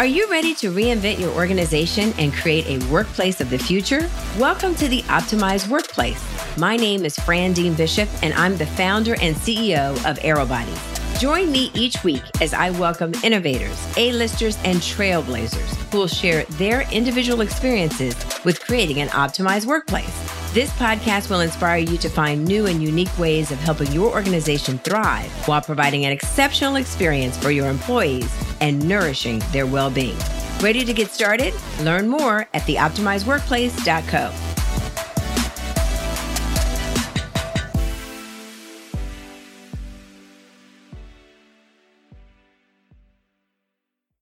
Are you ready to reinvent your organization and create a workplace of the future? Welcome to the Optimized Workplace. My name is Fran Dean Bishop, and I'm the founder and CEO of Aerobodies. Join me each week as I welcome innovators, A-listers, and trailblazers who will share their individual experiences with creating an optimized workplace. This podcast will inspire you to find new and unique ways of helping your organization thrive while providing an exceptional experience for your employees and nourishing their well being. Ready to get started? Learn more at theoptimizedworkplace.co.